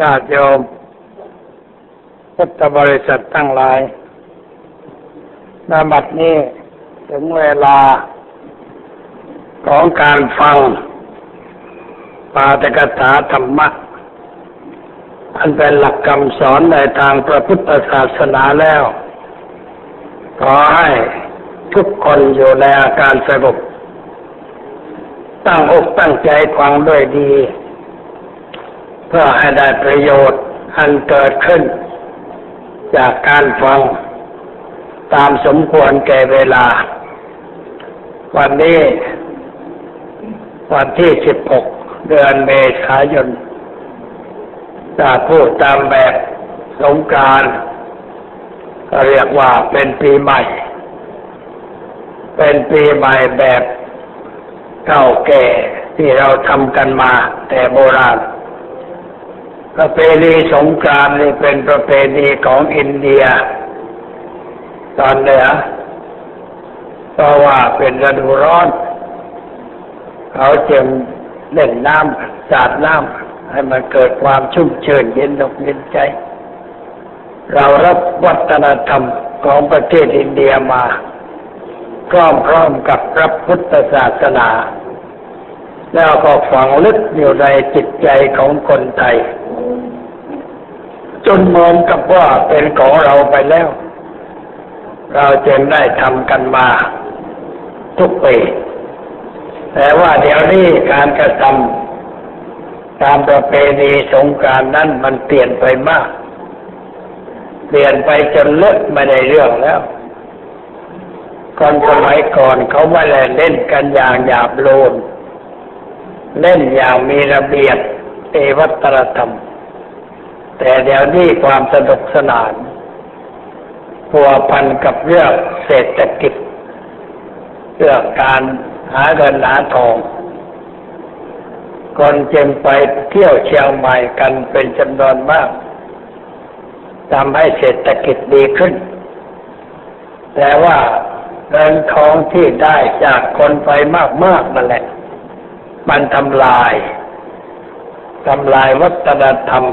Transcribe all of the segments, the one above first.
ญาติโยมพุทธบริษัทตั้งหลายนบัดนี้ถึงเวลาของการฟังปาตกถาธรรมะ อันเป็นหลักคำสอนในทางพระพุทธศาสนาแล้ว ขอให้ทุกคนอยู่ในอาการสงบตั้งอกตั้งใจฟังด้วยดี เพื่อให้ได้ประโยชน์อันเกิดขึ้น จากการฟังตามสมควรแก่เวลา วันนี้ วันที่สิบหกเดือนเมษายนจะพูดตามแบบสงกานต์ก็เรียกว่าเป็นปีใหม่ เป็นปีใหม่แบบเก่าแก่ที่เราทำกันมาแต่โบราณ ประเพณีสงกรานต์นี่เป็นประเพณีของอินเดีย ตอนเหนือเพราะว่าเป็นฤดูร้อน เขาจึงเล่นน้ำสาดน้ำให้มันเกิดความชุ่มชื่นเย็นอกเย็นใจ เรารับวัฒนธรรมของประเทศอินเดียมาพร้อมๆกับพระพุทธศาสนา แล้วก็ฝังลึกอยู่ในจิตใจของคนไทย จนมองกับว่าเป็นของเราไปแล้ว เราจึงได้ทำกันมาทุกปีแต่ว่าเดี๋ยวนี้การกระทำตามประเพณีสงกานต์นั้นมันเปลี่ยนไปมาก เปลี่ยนไปจนเลิกไม่ได้เรื่องแล้วคนสมัยก่อนเขาไม่ได้เล่นกันอย่างหยาบโลน เล่นอย่างมีระเบียบเอวัตรธรรม แต่เดี๋ยวนี้ความสนุกสนานพัวพันกับเรื่องเศรษฐกิจ เรื่องการหาเงินหาทองคนจึงไปเที่ยวเชียงใหม่กันเป็นจำนวนมากทำให้เศรษฐกิจดีขึ้น แต่ว่าเงินทองที่ได้จากคนไปมากๆนั่นแหละ มันทำลายทำลายวัฒนธรรม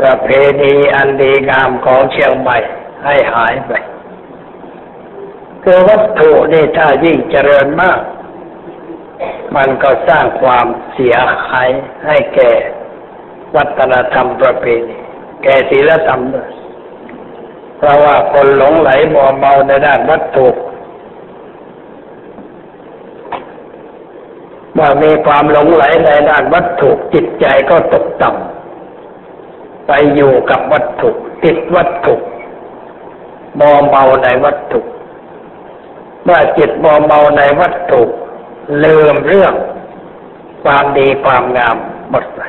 ประเพณีอันดีงามของเชียงใหม่ให้หายไป คือวัตถุนี่ถ้ายิ่งเจริญมาก มันก็สร้างความเสียหายให้แก่วัฒนธรรมประเพณีแก่ศีลธรรมด้วยเพราะว่าคนหลงไหลมัวเมาในด้านวัตถุเมื่อมีความหลงไหลในด้านวัตถุจิตใจก็ตกต่ำ ไปอยู่กับวัตถุติดวัตถุมัวเมาในวัตถุเมื่อจิตมัวเมาในวัตถุลืมเรื่องความดีความงามหมดไป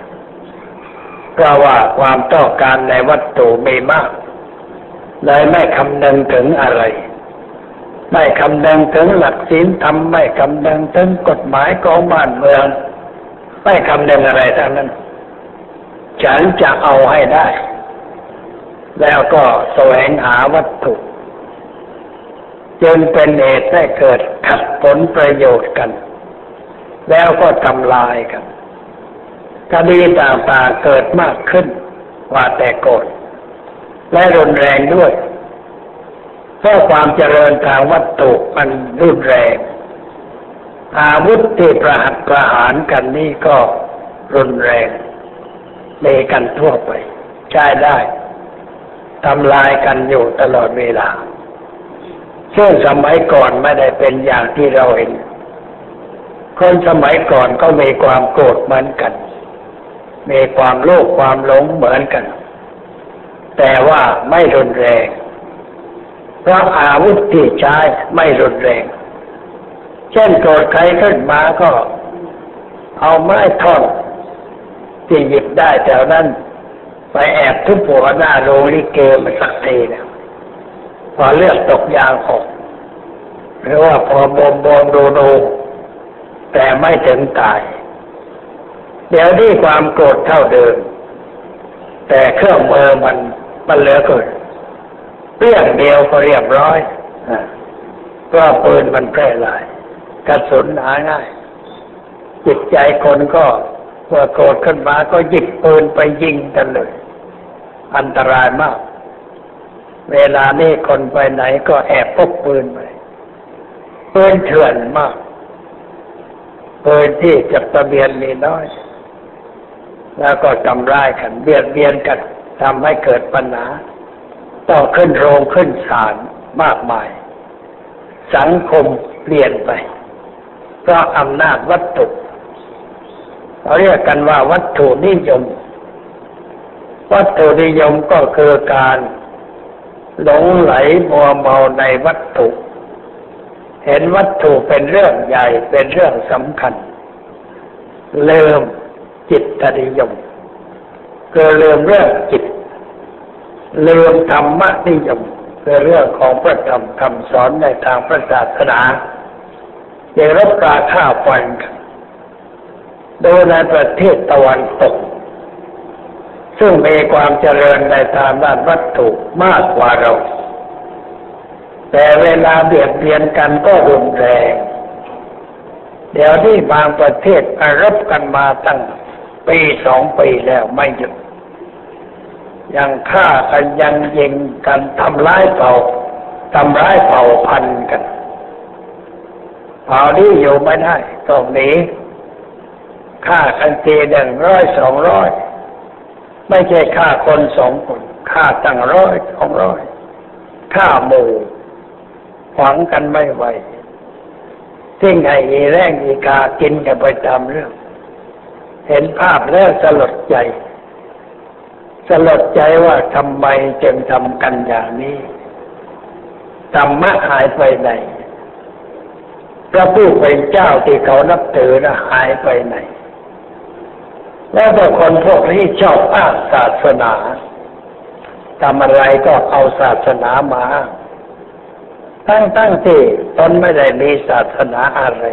เพราะว่าความต้องการในวัตถุมีมากเลยไม่คำนึงถึงอะไร ไม่คำนึงถึงหลักศีลธรรมไม่คำนึงถึงกฎหมายของบ้านเมือง ไม่คำนึงอะไรทั้งนั้น ฉันจะเอาให้ได้ แล้วก็แสวงหาวัตถุจึงเป็นเหตุให้เกิดขัดผลประโยชน์กัน แล้วก็ทำลายกันคดีต่างๆเกิดมากขึ้นว่าแต่ก่อนและรุนแรงด้วย เพราะความเจริญทางวัตถุมันรุนแรง อาวุธที่ประหัตประหารกันนี่ก็รุนแรง มกันทั่วไป ใช้ได้ทำลายกันอยู่ตลอดเวลา ซึ่งสมัยก่อนไม่ได้เป็นอย่างที่เราเห็น คนสมัยก่อนก็มีความโกรธเหมือนกัน มีความโลภความหลงเหมือนกัน แต่ว่าไม่รุนแรง เพราะอาวุธที่ใช้ไม่รุนแรง เช่นโกรธใครขึ้นมาก็ เอาไม้ท่อน ที่หยิบได้แถวนั้น ไปแอบทุบหัวหน้าโรงลิเกมันสักทีนะพอเลือดตกยางออกหรือว่าพอบมบมโดูดูแต่ไม่ถึงตาย เดี๋ยวนี้ความโกรธเท่าเดิม แต่เครื่องมือมันมันเหลือเกินเรื่องเดียวก็เรียบร้อยเพราะปืนมันแพร่หลายกระสุนหาง่าย จิตใจคนก็ เมื่อโกรธขึ้นมาก็หยิบปืนไปยิงกันเลย อันตรายมาก เวลานี้คนไปไหนก็แอบพกปืนไปปืนเถื่อนมากปืนที่จับตะเบียนมีน้อย แล้วก็ทำร้ายกันเบียดเบียนกันทำให้เกิดปัญหาต้องขึ้นโรงขึ้นศาลมากมาย สังคมเปลี่ยนไป เพราะอำนาจวัตถุ เราเรียกกันว่าวัตถุนิยม วัตถุนิยมก็คือการหลงไหลมัวเมาในวัตถุ เห็นวัตถุเป็นเรื่องใหญ่เป็นเรื่องสำคัญเริ่มจิตนิยมคือเริ่มเรื่องจิตเริ่มธรรมนิยมคือเรื่องของพระธรรมคำสอนในทางพระศาสนาอย่างรบราฆ่าฟันกัน โดยในประเทศตะวันตก ซึ่งมีความเจริญในทางด้านวัตถุมากกว่าเรา แต่เวลาเบียดเบียนกันก็รุนแรง เดี๋ยวนี้บางประเทศรบกันมาตั้งปีสองปีแล้วไม่หยุดยังฆ่ากันยังยิงกันทำร้ายเผ่าทำร้ายเผ่าพันกันเผ่านี้อยู่ไม่ได้ต้องหนี ฆ่ากันทีหนึ่งร้อยสองร้อยไม่ใช่ฆ่าคนสองคนฆ่าตั้งร้อยสองร้อยฆ่าหมู่หวังกันไม่ไหวทิ้งไห้อีแรงอีกากินกันไปตามเรื่อง เห็นภาพแล้วสลดใจ สลดใจว่าทำไมจึงทำกันอย่างนี้ธรรมะหายไปไหนพระผู้เป็นเจ้าที่เขานับถือนะหายไปไหน แล้วแต่คนพวกนี้ชอบอ้างศาสนาทำอะไรก็เอาศาสนามา ตั้งตั้งที่ตนไม่ได้มีศาสนาอะไร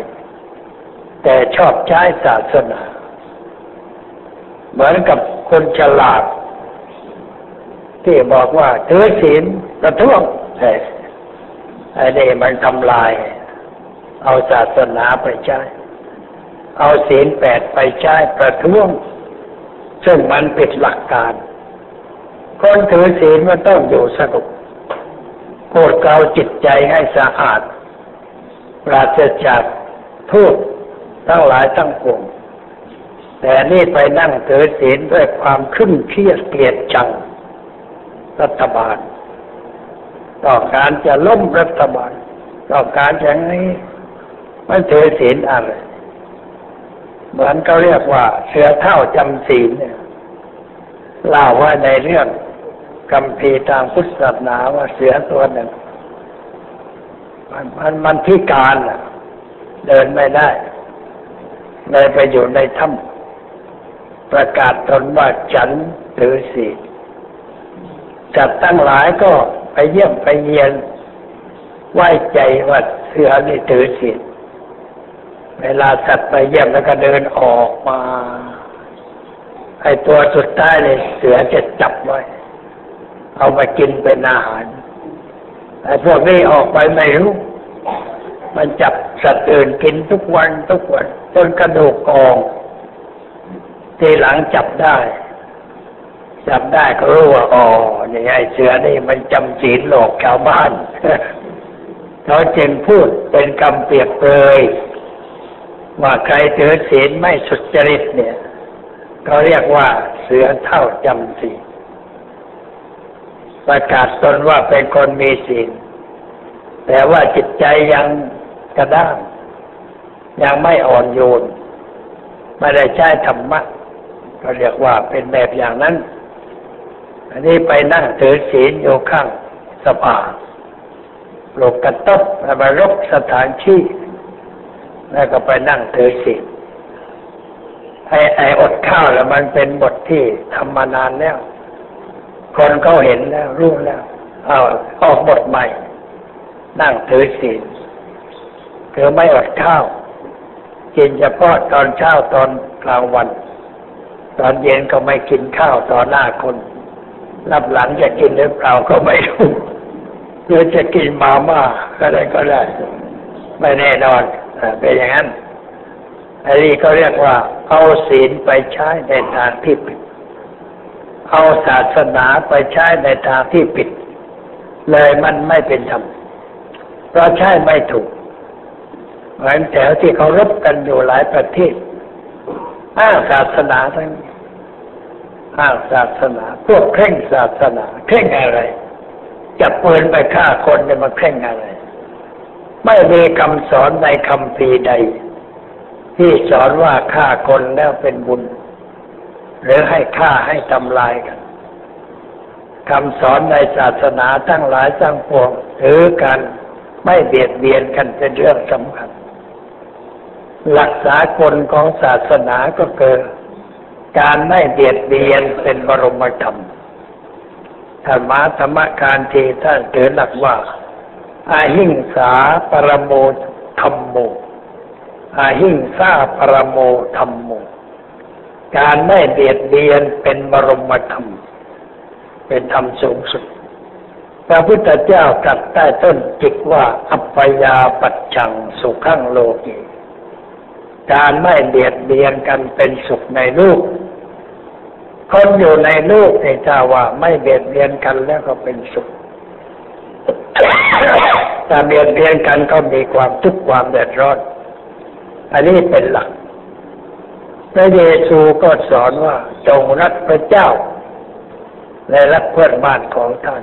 แต่ชอบใช้ศาสนา เหมือนกับคนฉลาด ที่บอกว่าถือศีลประท้วงไอ้นี่มันทำลาย เอาศาสนาไปใช้ เอาศีลแปดไปใช้ประท้วง ซึ่งมันผิดหลักการ คนถือศีลมันต้องอยู่สงบโกดเกาจิตใจให้สะอาดปราศจากทุกทั้งหลายทั้งปวงแต่นี่ไปนั่งถือศีลด้วยความขึ้นเครียดเกลียดจัง รัฐบาล ต่อการจะล้มรัฐบาล ต่อการอย่างนี้ไม่ถือศีลอะไร เหมือนเขาเรียกว่า เสือเท่าจำศีลเนี่ยเล่าว่าในเรื่องคำพีทางพุทธศาสนาว่าเสือตัวหนึ่งมันมันมันพิการเดินไม่ได้เลยไปอยู่ในถ้ำประกาศตนว่าฉันถือศีลจัดตั้งหลายก็ไปเยี่ยมไปเยียนไหว้ใจว่าเสือนี่ถือศีล เวลาสัตว์ไปเยี่ยมแล้วก็เดินออกมาไอตัวสุดท้ายเลยเสือจะจับไว้ เอามากินเป็นอาหารไอพวกนี้ออกไปไม่รู้ มันจับสัตว์อื่นกินทุกวันทุกวันจนกระดูกกอง ทีหลังจับได้ จับได้ก็รู้ว่าอ๋อนี่ไอ้เสือนี่มันจำศีลหลอกชาวบ้านเขาจึงพูดเป็นคำเปรียบเปรย ว่าใครถือศีลไม่สุจริตเนี่ยเขาเรียกว่าเสือเท่าจำศีลประกาศตนว่าเป็นคนมีศีลแต่ว่าจิตใจยังกระด้างยังไม่อ่อนโยน ไม่ได้ใช้ธรรมะ ก็เรียกว่าเป็นแบบอย่างนั้น อันนี้ไปนั่งถือศีลอยู่ข้างสภาปลุกกระตบมารบสถานที่ แล้วก็ไปนั่งถือศีลไอ้ไอ้อดข้าวแล้วมันเป็นบทที่ทำมานานแล้ว คนเขาเห็นแล้วรู้แล้วเอาออกบทใหม่ นั่งถือศีลคือไม่อดข้าวกินเฉพาะตอนเช้าตอนกลางวัน ตอนเย็นก็ไม่กินข้าวต่อหน้าคนรับหลังจะกินหรือเปล่าก็ไม่รู้หรือจะกินมาม่าก็ได้ก็ได้ ไม่แน่นอน เป็นอย่างนั้นอันนี้ก็เรียกว่า เอาศีลไปใช้ในทางที่ผิด เอาศาสนาไปใช้ในทางที่ผิด เลยมันไม่เป็นธรรมเพราะใช้ไม่ถูก เหมือนแถวที่เขารบกันอยู่หลายประเทศอ้างศาสนาทั้งอ้างศาสนา พวกเคร่งศาสนา เคร่งอะไร จับปืนไปฆ่าคนเนี่ยมาเคร่งอะไร ไม่มีคำสอนในคำพีใด ที่สอนว่าฆ่าคนแล้วเป็นบุญ หรือให้ฆ่าให้ทำลายกันคำสอนในศาสนาทั้งหลายทั้งปวงถือกันไม่เบียดเบียนกันเป็นเรื่องสำคัญ หลักษากลของศาสนาก็เกิดการไม่เบียดเบียนเป็นบรมธรรมธรรมะธรรมการทีท่านถือหลักว่า อาหิงสาปรโมธรรมโมอาหิงสาปรโมธรรมโม การไม่เบียดเบียนเป็นบรมธรรม เป็นธรรมสูงสุด พระพุทธเจ้าตรัสใต้ต้นจิกว่า อัปยาปัจจังสุขังโลกีการไม่เบียดเบียนกันเป็นสุขในลูก คนอยู่ในลูกในจ้าว่าไม่เบียดเบียนกันแล้วก็เป็นสุข ถ้าเบียดเบียนกันก็มีความทุกข์ความเดือดร้อน อันนี้เป็นหลัก พระเยซูก็สอนว่าจงรักพระเจ้า และรักเพื่อนบ้านของท่าน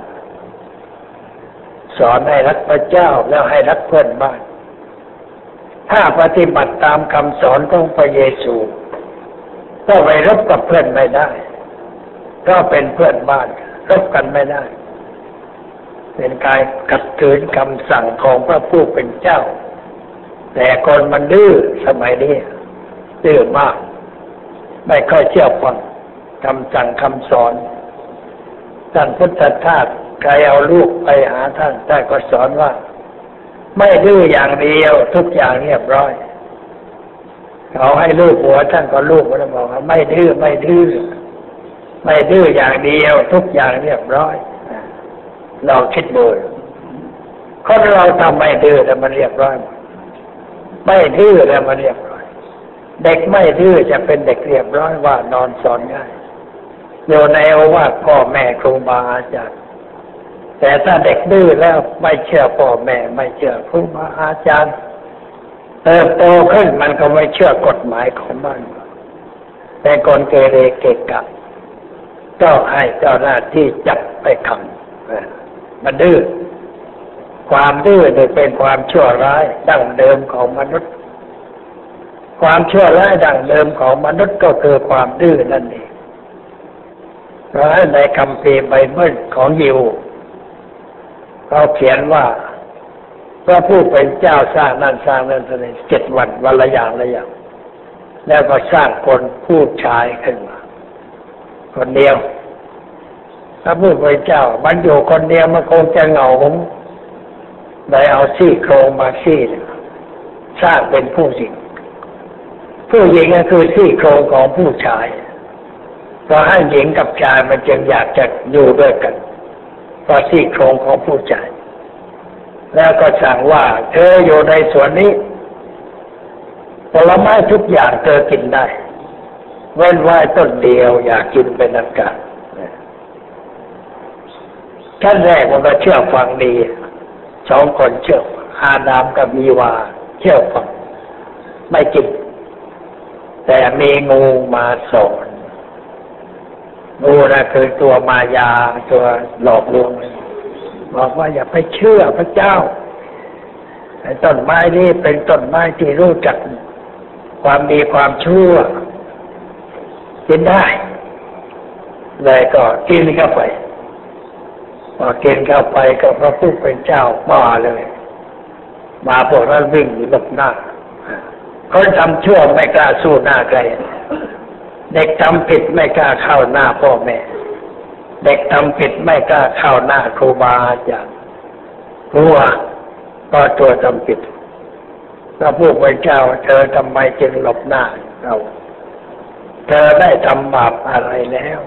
สอนให้รักพระเจ้าแล้วให้รักเพื่อนบ้าน ถ้าปฏิบัติตามคำสอนของพระเยซู ก็ไปรบกับเพื่อนไม่ได้ ก็เป็นเพื่อนบ้านรบกันไม่ได้ เป็นการกัดขืนคำสั่งของพระผู้เป็นเจ้า แต่คนมันดื้อสมัยนี้ดื้อมาก ไม่ค่อยเชื่อฟังคำสั่งคำสอนท่านพุทธทาสใครเอาลูกไปหาท่านท่านก็สอนว่า ไม่ดื้ออย่างเดียวทุกอย่างเรียบร้อยเขาให้ลูกหัวท่านก็ลูกก็บอกว่าไม่ดื้อไม่ดื้อไม่ดื้ออย่างเดียวทุกอย่างเรียบร้อย ลองคิดดูคนเราทำไม่ดื้อแต่มันเรียบร้อย ไม่ดื้อแล้วมันเรียบร้อย เด็กไม่ดื้อจะเป็นเด็กเรียบร้อยว่านอนสอนง่ายอยู่ในโอวาทพ่อแม่ครูบาอาจารย์แต่ถ้าเด็กดื้อแล้วไม่เชื่อพ่อแม่ ไม่เชื่อครูบาอาจารย์เติบโตขึ้นมันก็ไม่เชื่อกฎหมายของบ้านแต่คนเกเรเกกะก็ให้เจ้าหน้าที่จับไปขัง มันดื้อความดื้อเนี่ยเป็นความชั่วร้ายดั้งเดิมของมนุษย์ ความชั่วร้ายดั้งเดิมของมนุษย์ก็คือความดื้อนั่นเองเพราะในคำพีไบเบิลของยิวเขาเขียนว่าพระผู้เป็นเจ้าสร้างนั่นสร้างนั่นเเจ็ดวันวันละอย่างละอย่าง แล้วก็สร้างคนผู้ชายขึ้นมา คนเดียว พระผู้เป็นเจ้าบรรอยู่คนเดียวมันคงจะเหงาผมได้เอาซี่โครงมาซี่สร้างเป็นผู้หญิงผู้หญิงก็คือซี่โครงของผู้ชายเพราะให้หญิงกับชายมันจึงอยากจะอยู่ด้วยกันเพราะซี่โครงของผู้ชาย แล้วก็สั่งว่า เธออยู่ในสวนนี้ผลไม้ทุกอย่างเธอกินได้ เว้นไว้ต้นเดียวอยากกินเป็นอากาศ ขั้นแรกมันก็เชื่อฟังดีสองคนเชื่ออาดามกับมีวา เชื่อฟัง ไม่กินแต่มีงูมาสอนงูนะคือตัวมายาตัวหลอกลวงบอกว่าอย่าไปเชื่อพระเจ้าต้นไม้นี้เป็นต้นไม้ที่รู้จัก ความดีความชั่วกินได้เลยก็กินเข้าไป พอกินเข้าไปก็พระผู้เป็นเจ้ามาเลย มาพวกนั้นวิ่งหลบหน้าคนทำชั่วไม่กล้าสู้หน้าใครเด็กทำผิดไม่กล้าเข้าหน้าพ่อแม่ เด็กทำผิดไม่กล้าเข้าหน้าครูบาอาจารย์กลัวก็ตัวทำผิดพระผู้เป็นเจ้า เธอทำไมจึงหลบหน้าเรา เธอได้ทำบาปอะไรแล้ว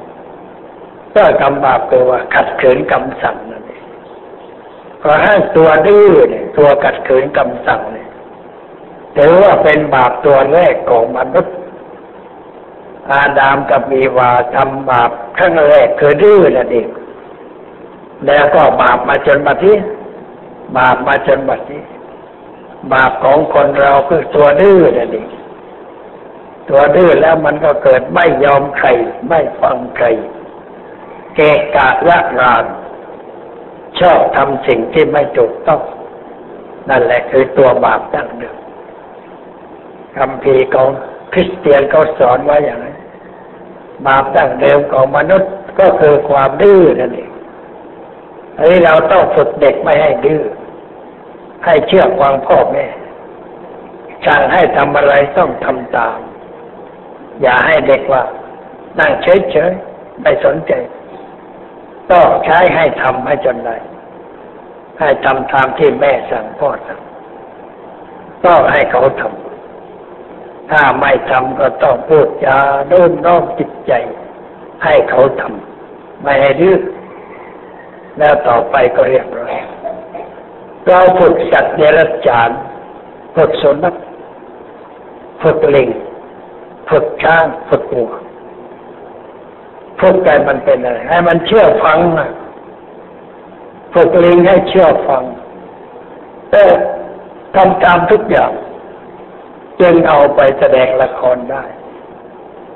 ก็ทำบาปคือว่า ขัดเขืนคำสั่งนั่นเองพราะห้ตัวดื้อเนี่ย ตัวขัดเขืนคำสั่งเนี่ยถือว่าเป็นบาปตัวแรกของมนุษย์ อาดามกับมีวาทำบาปครั้งแรกคือดื้อนั่นเองแล้วก็บาปมาจนบัดนี้บาปมาจนบัดนี้ บาปของคนเราคือตัวดื้อนั่นเองตัวดื้อแล้วมันก็เกิดไม่ยอมใคร ไม่ฟังใคร เกะกะละรานชอบทำสิ่งที่ไม่ถูกต้อง นั่นแหละคือตัวบาปดั้งเดิมคำพีของคริสเตียนเขาสอนว่าอย่างนั้นบาปดั้งเดิมของมนุษย์ก็คือความดื้อนั่นเองอันนี้เราต้องฝึกเด็กไม่ให้ดื้อให้เชื่อฟังพ่อแม่สั่งให้ทำอะไรต้องทำตาม อย่าให้เด็กว่านั่งเฉยๆไม่สนใจ ต้องใช้ให้ทำให้จนได้ ให้ทำตามที่แม่สั่งพ่อสั่งต้องให้เขาทำถ้าไม่ทำก็ต้องพูดจาโน้มน้อมจิตใจ ให้เขาทำไม่ให้ดื้อแล้วต่อไปก็เรียบร้อยเราฝึกสัตว์เดรัจฉานฝึกสุนัขฝึกลิงฝึกช้างฝึกวัว ฝึกใจมันเป็นอะไรให้มันเชื่อฟังฝึกลิงให้เชื่อฟังแต่ทำตามทุกอย่าง จึงเอาไปแสดงละครได้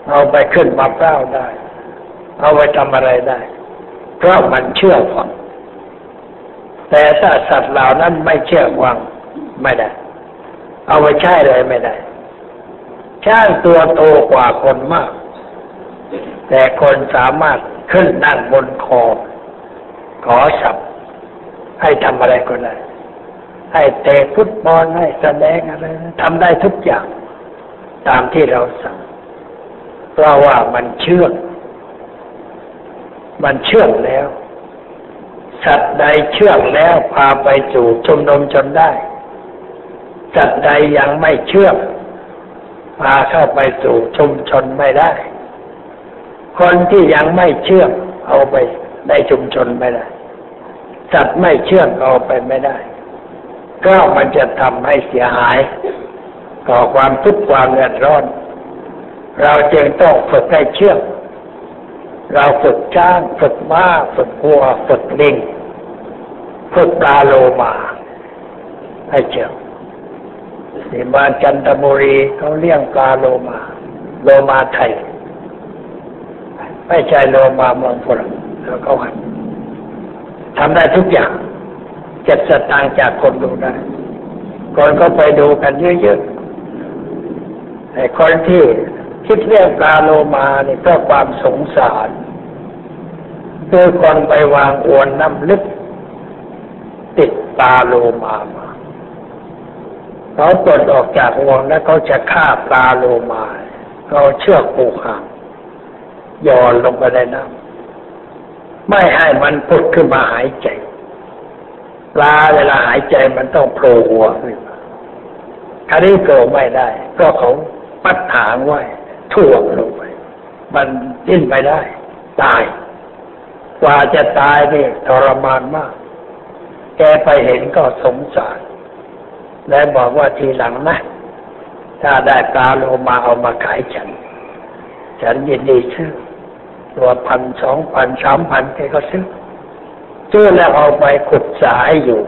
เอาไปขึ้นมาเปล่าได้ เอาไปทำอะไรได้ เพราะมันเชื่อฟัง แต่ถ้าสัตว์เหล่านั้นไม่เชื่อฟังไม่ได้ เอาไปใช้เลยไม่ได้ช้างตัวโตกว่าคนมาก แต่คนสามารถขึ้นนั่งบนคอ ขอสับ ให้ทำอะไรก็ได้ให้เตะฟุตบอลให้แสดงอะไรทำได้ทุกอย่าง ตามที่เราสั่ง เพราะว่ามันเชื่องมันเชื่องแล้ว สัตว์ใดเชื่องแล้วพาไปสู่ชุมนุมชนได้ สัตว์ใดยังไม่เชื่องพาเข้าไปสู่ชุมชนไม่ได้ คนที่ยังไม่เชื่องเอาไปในชุมชนไม่ได้สัตว์ไม่เชื่องเอาไปไม่ได้ ก็มันจะทำให้เสียหายก่อความทุกข์ความเดือดร้อน เราจึงต้องฝึกให้เชื่องเราฝึกช้างฝึกม้าฝึกวัวฝึกลิงฝึกปลาโลมาให้เชื่องที่บ้านจันทบุรีเขาเลี้ยงปลาโลมา โลมาไทย ไม่ใช่โลมาเมืองฝรั่งแล้วเขาหันทำได้ทุกอย่าง เจ็ดสตางค์จากคนดูได้ คนก็ไปดูกันเยอะๆไอ้คนที่คิดเรื่องปลาโลมาเนี่ยเพราะความสงสารคือคนไปวางอวนน้ำลึก ติดปลาโลมามาเขาปลดออกจากห่วงแล้วเขาจะฆ่าปลาโลมา เขาเชือกผูกหาง โยนลงไปในน้ำไม่ให้มันพุดขึ้นมาหายใจปลาเวลาหายใจมันต้องโผล่หัวขึ้นมาครานี้โผล่ไม่ได้ ก็เขาปัดหางไว้ถ่วงลงไป มันดิ้นไม่ได้ ตาย กว่าจะตายนี่ทรมานมาก แกไปเห็นก็สงสาร และบอกว่าทีหลังนะ ถ้าได้ปลาโลมาเอามาขายฉัน ฉันยินดีซื้อ ตัวพันสองพันสามพันแกก็ซื้อซื้อแล้วเอาไปขุดสายอยู่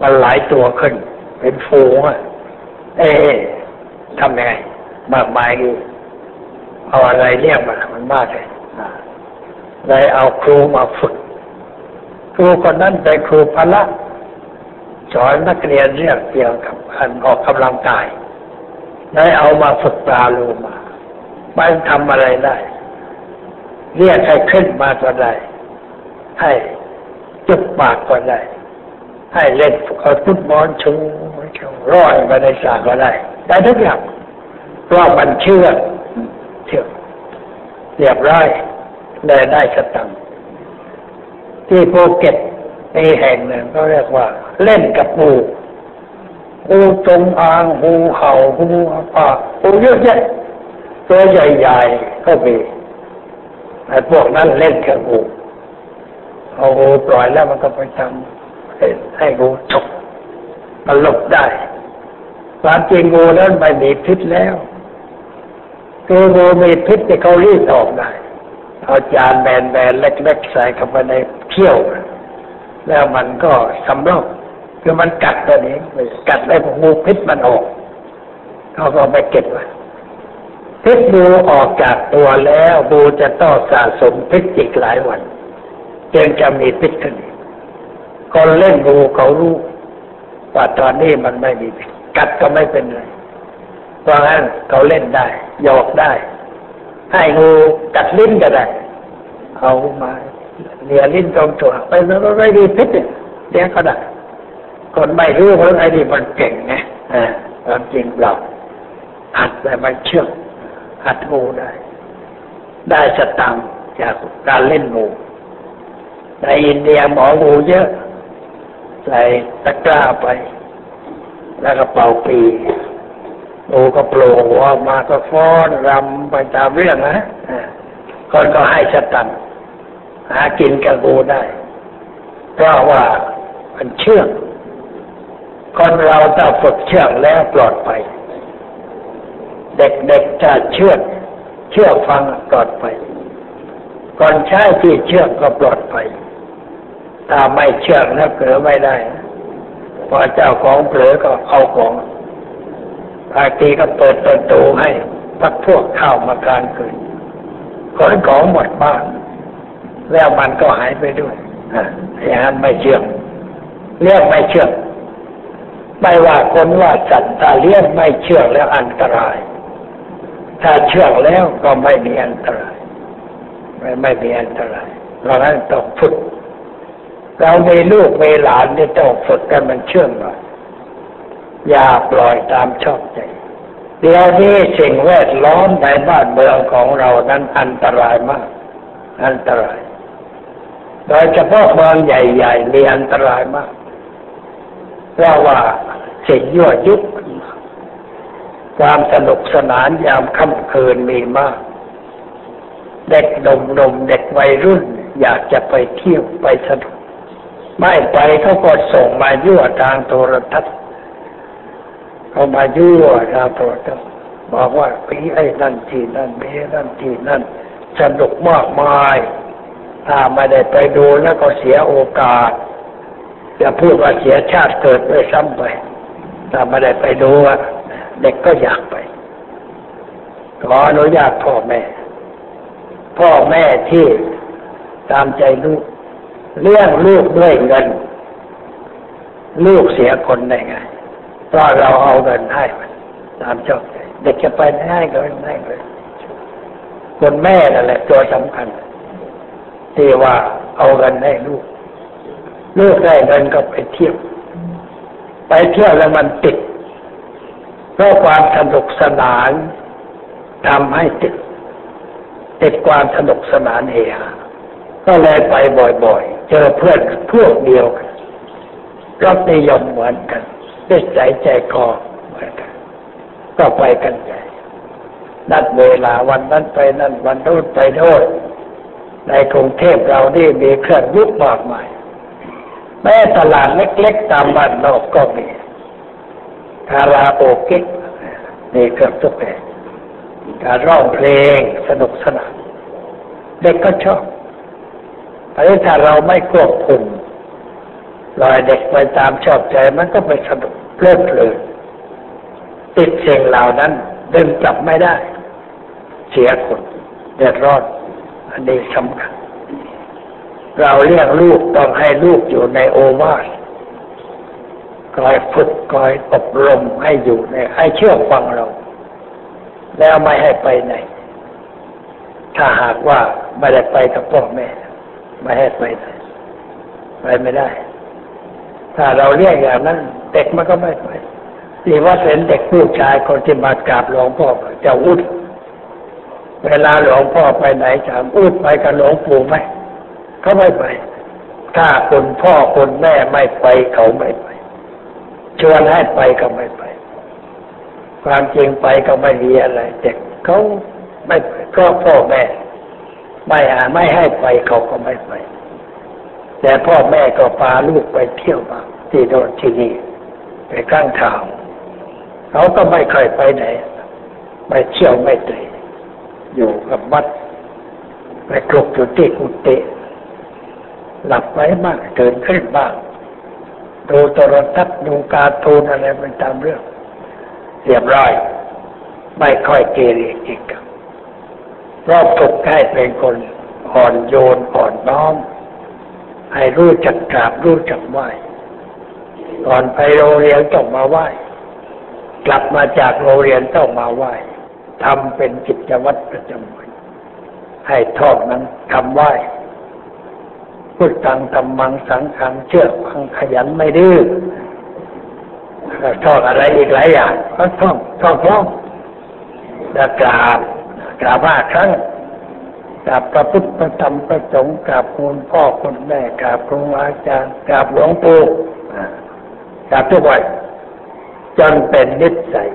มันหลายตัวขึ้น เป็นฟูงอะ เอ๊ทำยังไงมากมายดีเอาอะไรเรียกมันมันมากเลยเลยเอาครูมาฝึก ครูคนนั้นเป็นครูพละสอนนักเรียนเรื่องเกี่ยวกับการออกกำลังกายได้เอามาฝึกปลาโลมาไม่ทำอะไรได้ เรียกให้ขึ้นมาก็ได้ ให้จุดปากก็ได้ ให้เล่นฟุตบอลชูร้อยไปในสาก็ได้ได้ทุกอย่างเพราะมันเชื่อเชื่อเรียบร้อยได้ได้สตังที่ภูเก็ตมีแห่งหนึ่งก็เรียกว่า เล่นกับงูงูจงอางงูเห่างูป่างูเยอะแยะตัวใหญ่ๆก็มี ไอ้พวกนั้นเล่นกับงูเอางูปล่อยแล้วมันก็ไปทำให้ให้งูฉกมันหลบได้ความจริงงูนั้นไม่มีพิษแล้วคืองูมีพิษที่เขารีดออกได้เอาจานแบนๆเล็กๆใส่เข้าไปในเขี้ยว แล้วมันก็สำรอกคือมันกัดตัวนี้กัดแล้วงูพิษมันออกเขาก็ไปเก็บไว้ พิษงูออกจากตัวแล้วงูจะต้องสะสมพิษอีกหลายวันจึงจะมีพิษขึ้นคนเล่นงูเขารู้ว่าตอนนี้มันไม่มีพิษกัดก็ไม่เป็นไรเพราะงั้นเขาเล่นได้หยอกได้ ให้งูกัดลิ้นก็ได้เอามาเลียลิ้นตรงตัวไปแล้วไม่มีพิษเนี่ยเลี้ยงก็ได้คนไม่รู้ว่าไอ้นี่มันเก่งไงความจริงเราหัดแต่มันเชื่อ หัดงูได้ ได้สตังจากการเล่นงูในอินเดียหมองูเยอะ ใส่ตะกร้าไป แล้วก็เป่าปีงูก็โผล่หัวมาก็ฟ้อนรำไปตามเรื่องนะคนก็ให้สตังหากินกับงูได้ เพราะว่ามันเชื่องคนเราถ้าฝึกเชื่องแล้วปลอดภัย เด็กๆจะเชื่อเชื่อฟังปลอดภัยก่อนใช้ที่เชื่อก็ปลอดภัยถ้าไม่เชื่อแล้วเผลอไม่ได้พอเจ้าของเผลอก็เอาของบางทีก็เปิดประตูให้พักพวกเข้ามาการเกิดขนของหมดบ้านแล้วมันก็หายไปด้วยอย่างนั้นไม่เชื่อเรียกไม่เชื่อไม่ว่าคนว่าสัตว์ตาเลี้ยงไม่เชื่อแล้วอันตราย ถ้าเชื่องแล้วก็ไม่มีอันตราย ไม่ไม่มีอันตรายเพราะนั้นต้องฝึก เรามีลูกมีหลานที่ต้องฝึกกันมันเชื่องหน่อยอย่าปล่อยตามชอบใจเดี๋ยวนี้สิ่งแวดล้อมในบ้านเมืองของเรานั้นอันตรายมาก อันตราย โดยเฉพาะเมืองใหญ่ ๆ มีอันตรายมากเพราะว่าสิ่งยั่วยุ ความสนุกสนานยามค่ำคืนมีมาก เด็กหนุ่มๆเด็กวัยรุ่น อยากจะไปเที่ยวไปสนุก ไม่ไปเขาก็ส่งมายั่วทางโทรทัศน์เขามายั่วทางโทรทัศน์บอกว่าพีไอ้นั่นที่นั่นพีนั่นที่นั่นสนุกมากมายถ้าไม่ได้ไปดูแล้วก็เสียโอกาสจะพูดว่าเสียชาติเกิดด้วยซ้ำไปถ้าไม่ได้ไปดู เด็กก็อยากไป ขออนุญาตพ่อแม่ พ่อแม่ที่ตามใจลูกเลี้ยงลูกด้วยเงิน ลูกเสียคนได้ไงเพราะเราเอาเงินให้มันตามชอบใจเด็กจะไปได้ก็ได้เลยคนแม่นั่นแหละตัวสำคัญที่ว่าเอาเงินให้ลูก ลูกได้เงินก็ไปเที่ยว ไปเที่ยวแล้วมันติด เพราะความสนุกสนานทำให้ติดติดความสนุกสนานเฮฮาก็เลยไปบ่อยๆ เจอเพื่อนพวกเดียวกันรสนิยมเหมือนกันได้ใจใจคอเหมือนกัน ก็ไปกันใหญ่นัดเวลาวันนั้นไปนั่นวันโน้นไปโน้นในกรุงเทพเรานี่มีเครื่องยุคมากมายแม้ตลาดเล็กๆ ตามบ้านนอกก็มี คาราโอเกะนี่เกือบทุกแห่งการร้องเพลงสนุกสนานเด็กก็ชอบแต่ถ้าเราไม่ควบคุมลอยเด็กไปตามชอบใจมันก็ไปสนุกเพลิดเพลินติดเสิ่งเหล่านั้นดึงกลับไม่ได้ เสียคนเดือดร้อนอันนี้สำคัญ เราเลี้ยงลูกต้องให้ลูกอยู่ในโอวาท คอยฝึกคอยอบรมให้อยู่ในให้เชื่อฟังเรา แล้วไม่ให้ไปไหน ถ้าหากว่าไม่ได้ไปกับพ่อแม่ ไม่ให้ไปไหนไปไม่ได้ ถ้าเราเรียกอย่างนั้น เด็กมันก็ไม่ไปที่ว่าเป็นเด็กผู้ชายคนที่มากราบหลวงพ่อจะอุดเวลาหลวงพ่อไปไหนจะอุดไปกับหลวงปู่ไหมเขาไม่ไป ถ้าคนพ่อคนแม่ไม่ไปเขาไม่ไป ชวนให้ไปก็ไม่ไป ความจริงไปก็ไม่มีอะไรเด็กเขาไม่ไปก็พ่อแม่ ไม่หาไม่ให้ไปเขาก็ไม่ไป แต่พ่อแม่ก็พาลูกไปเที่ยวมาที่โน่นที่นี่ไปข้างทางเขาก็ไม่เคยไปไหนไปเที่ยวไม่ตรีอยู่กับวัดไปกลุกอยู่ที่กุฏิหลับไว้บ้างตื่นขึ้นบ้าง ดูโทรทัศน์ดูการ์ตูนอะไรไปตามเรื่อง เรียบร้อย ไม่ค่อยเกเรจริงรอบถูกให้เป็นคนอ่อนโยนอ่อนน้อม ให้รู้จักกราบรู้จักไหว้ก่อนไปโรงเรียนต้องมาไหว้ กลับมาจากโรงเรียนต้องมาไหว้ทำเป็นกิจวัตรประจำวันให้ทอดนั้นทำไหว้ พุทธังธรรมังสังขังเชื่อฟังขยันไม่ดื้อทอดอะไรอีกหลายอย่างก็ท่องท่องท่องแล้วกราบกราบห้าครั้งกราบพระพุทธพระธรรมพระสงฆ์กราบคุณพ่อคุณแม่กราบครูอาจารย์กราบหลวงปู่กราบทุกวันจนเป็นนิสัย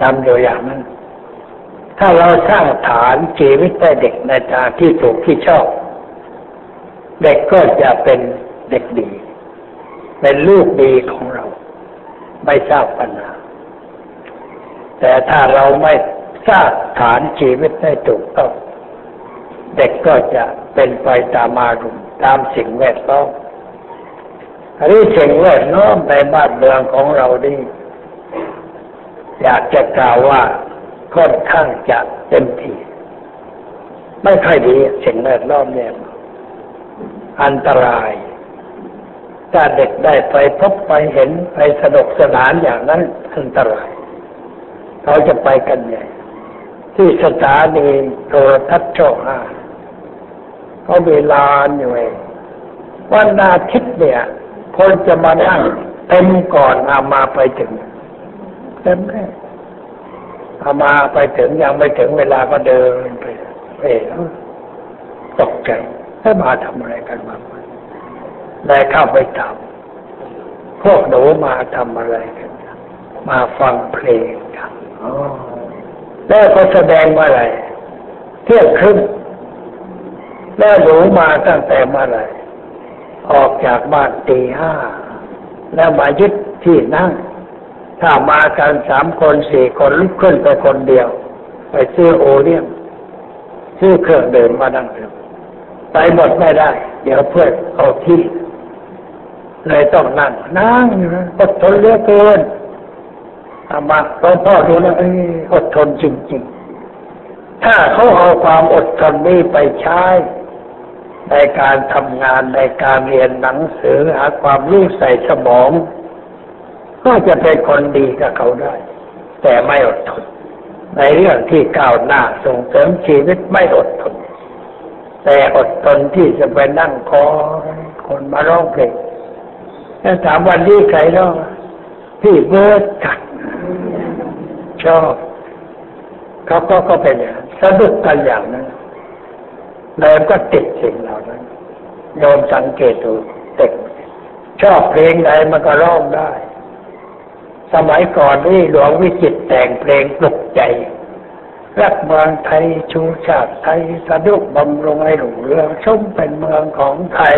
ทำอยู่อย่างนั้น ถ้าเราสร้างฐานชีวิตให้เด็กในทางที่ถูกที่ชอบ เด็กก็จะเป็นเด็กดี เป็นลูกดีของเรา ไม่ทราบปัญหา แต่ถ้าเราไม่สร้างฐานชีวิตให้ถูกต้องเด็กก็จะเป็นไปตามอารมณ์ตามสิ่งแวดล้อมอันนี้สิ่งแวดล้อมในบ้านเมืองของเรานี่อยากจะกล่าวว่าค่อนข้างจะเต็มที่ ไม่ค่อยดีสิ่งแวดล้อมเนี่ย อันตราย ถ้าเด็กได้ไปพบไปเห็นไปสนุกสนานอย่างนั้นอันตรายเขาจะไปกันใหญ่ที่สถานีโทรทัศน์ช่องห้าเขามีลานอยู่เองวันอาทิตย์เนี่ย คนจะมานั่งเต็มก่อนอามาไปถึงเต็มแน่อามาไปถึงยังไม่ถึงเวลาก็เดินไปเอตกใจ ให้มาทำอะไรกันมาได้เข้าไปถามพวกหนูมาทำอะไรกัน มาฟังเพลงกันแล้วก็แสดงมาอะไรเที่ยงครึ่งแล้วหนูมาตั้งแต่เมื่อไรออกจากบ้านตีห้าแล้วมายึดที่นั่ง ถ้ามากันสามคนสี่คนลุกขึ้นไปคนเดียว ไปซื้อโอเลี้ยงซื้อเครื่องเดินมานั่งเดียว ไปหมดไม่ได้ เดี๋ยวเพื่อนเอาที่ เลยต้องนั่ง นั่งอดทนเหลือเกินอามาหลวงพ่อดูนะอดทนจริงๆ ถ้าเขาเอาความอดทนนี้ไปใช้ ในการทำงานในการเรียนหนังสือหาความรู้ใส่สมอง ก็จะเป็นคนดีกับเขาได้ แต่ไม่อดทน ในเรื่องที่ก้าวหน้าส่งเสริมชีวิตไม่อดทน แต่อดทนที่จะไปนั่งคอคนมาร้องเพลงถ้าถามวันนี้ใครร้องพี่เบิร์ดกันชอบเขาก็ก็เป็นอย่างสนุกกันอย่างนั้นเลยก็ติดสิ่งเหล่านั้นโยมสังเกตดูเด็กชอบเพลงไหนมันก็ร้องได้ สมัยก่อนนี่หลวงวิจิตแต่งเพลงปลุกใจ รักเมืองไทยชูชาติไทยสะดุกบำรุงให้หลงเรืองชมเป็นเมืองของไทย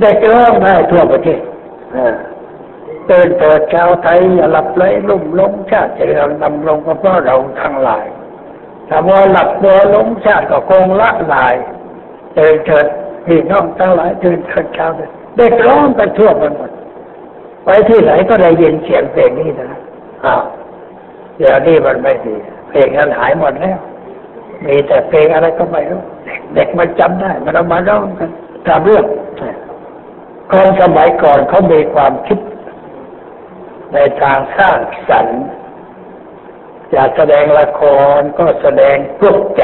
ได้เจอได้ทั่วประเทศเตือนเปิดชาวไทยอย่าหลับไหลลุ่มล้มชาติเจริญดำรงก็เพราะเราทั้งหลายถ้าว่าหลับตัวล้มชาติก็คงละลายเตือนเถิดพี่น้องทั้งหลายเตือนเถิดชาวเด็กร้องกันทั่วไปหมดไปที่ไหนก็ได้ยินเสียงเพลงนี้นะอ้าวเดี๋ยวนี้มันไม่ดี เพลงนั้นหายหมดแล้ว มีแต่เพลงอะไรก็ไม่รู้ เด็กมันจำได้มันเอามาร้องกันตามเรื่องคนสมัยก่อนเขามีความคิด ในทางสร้างสรรค์จะแสดงละครก็แสดงปลุกใจ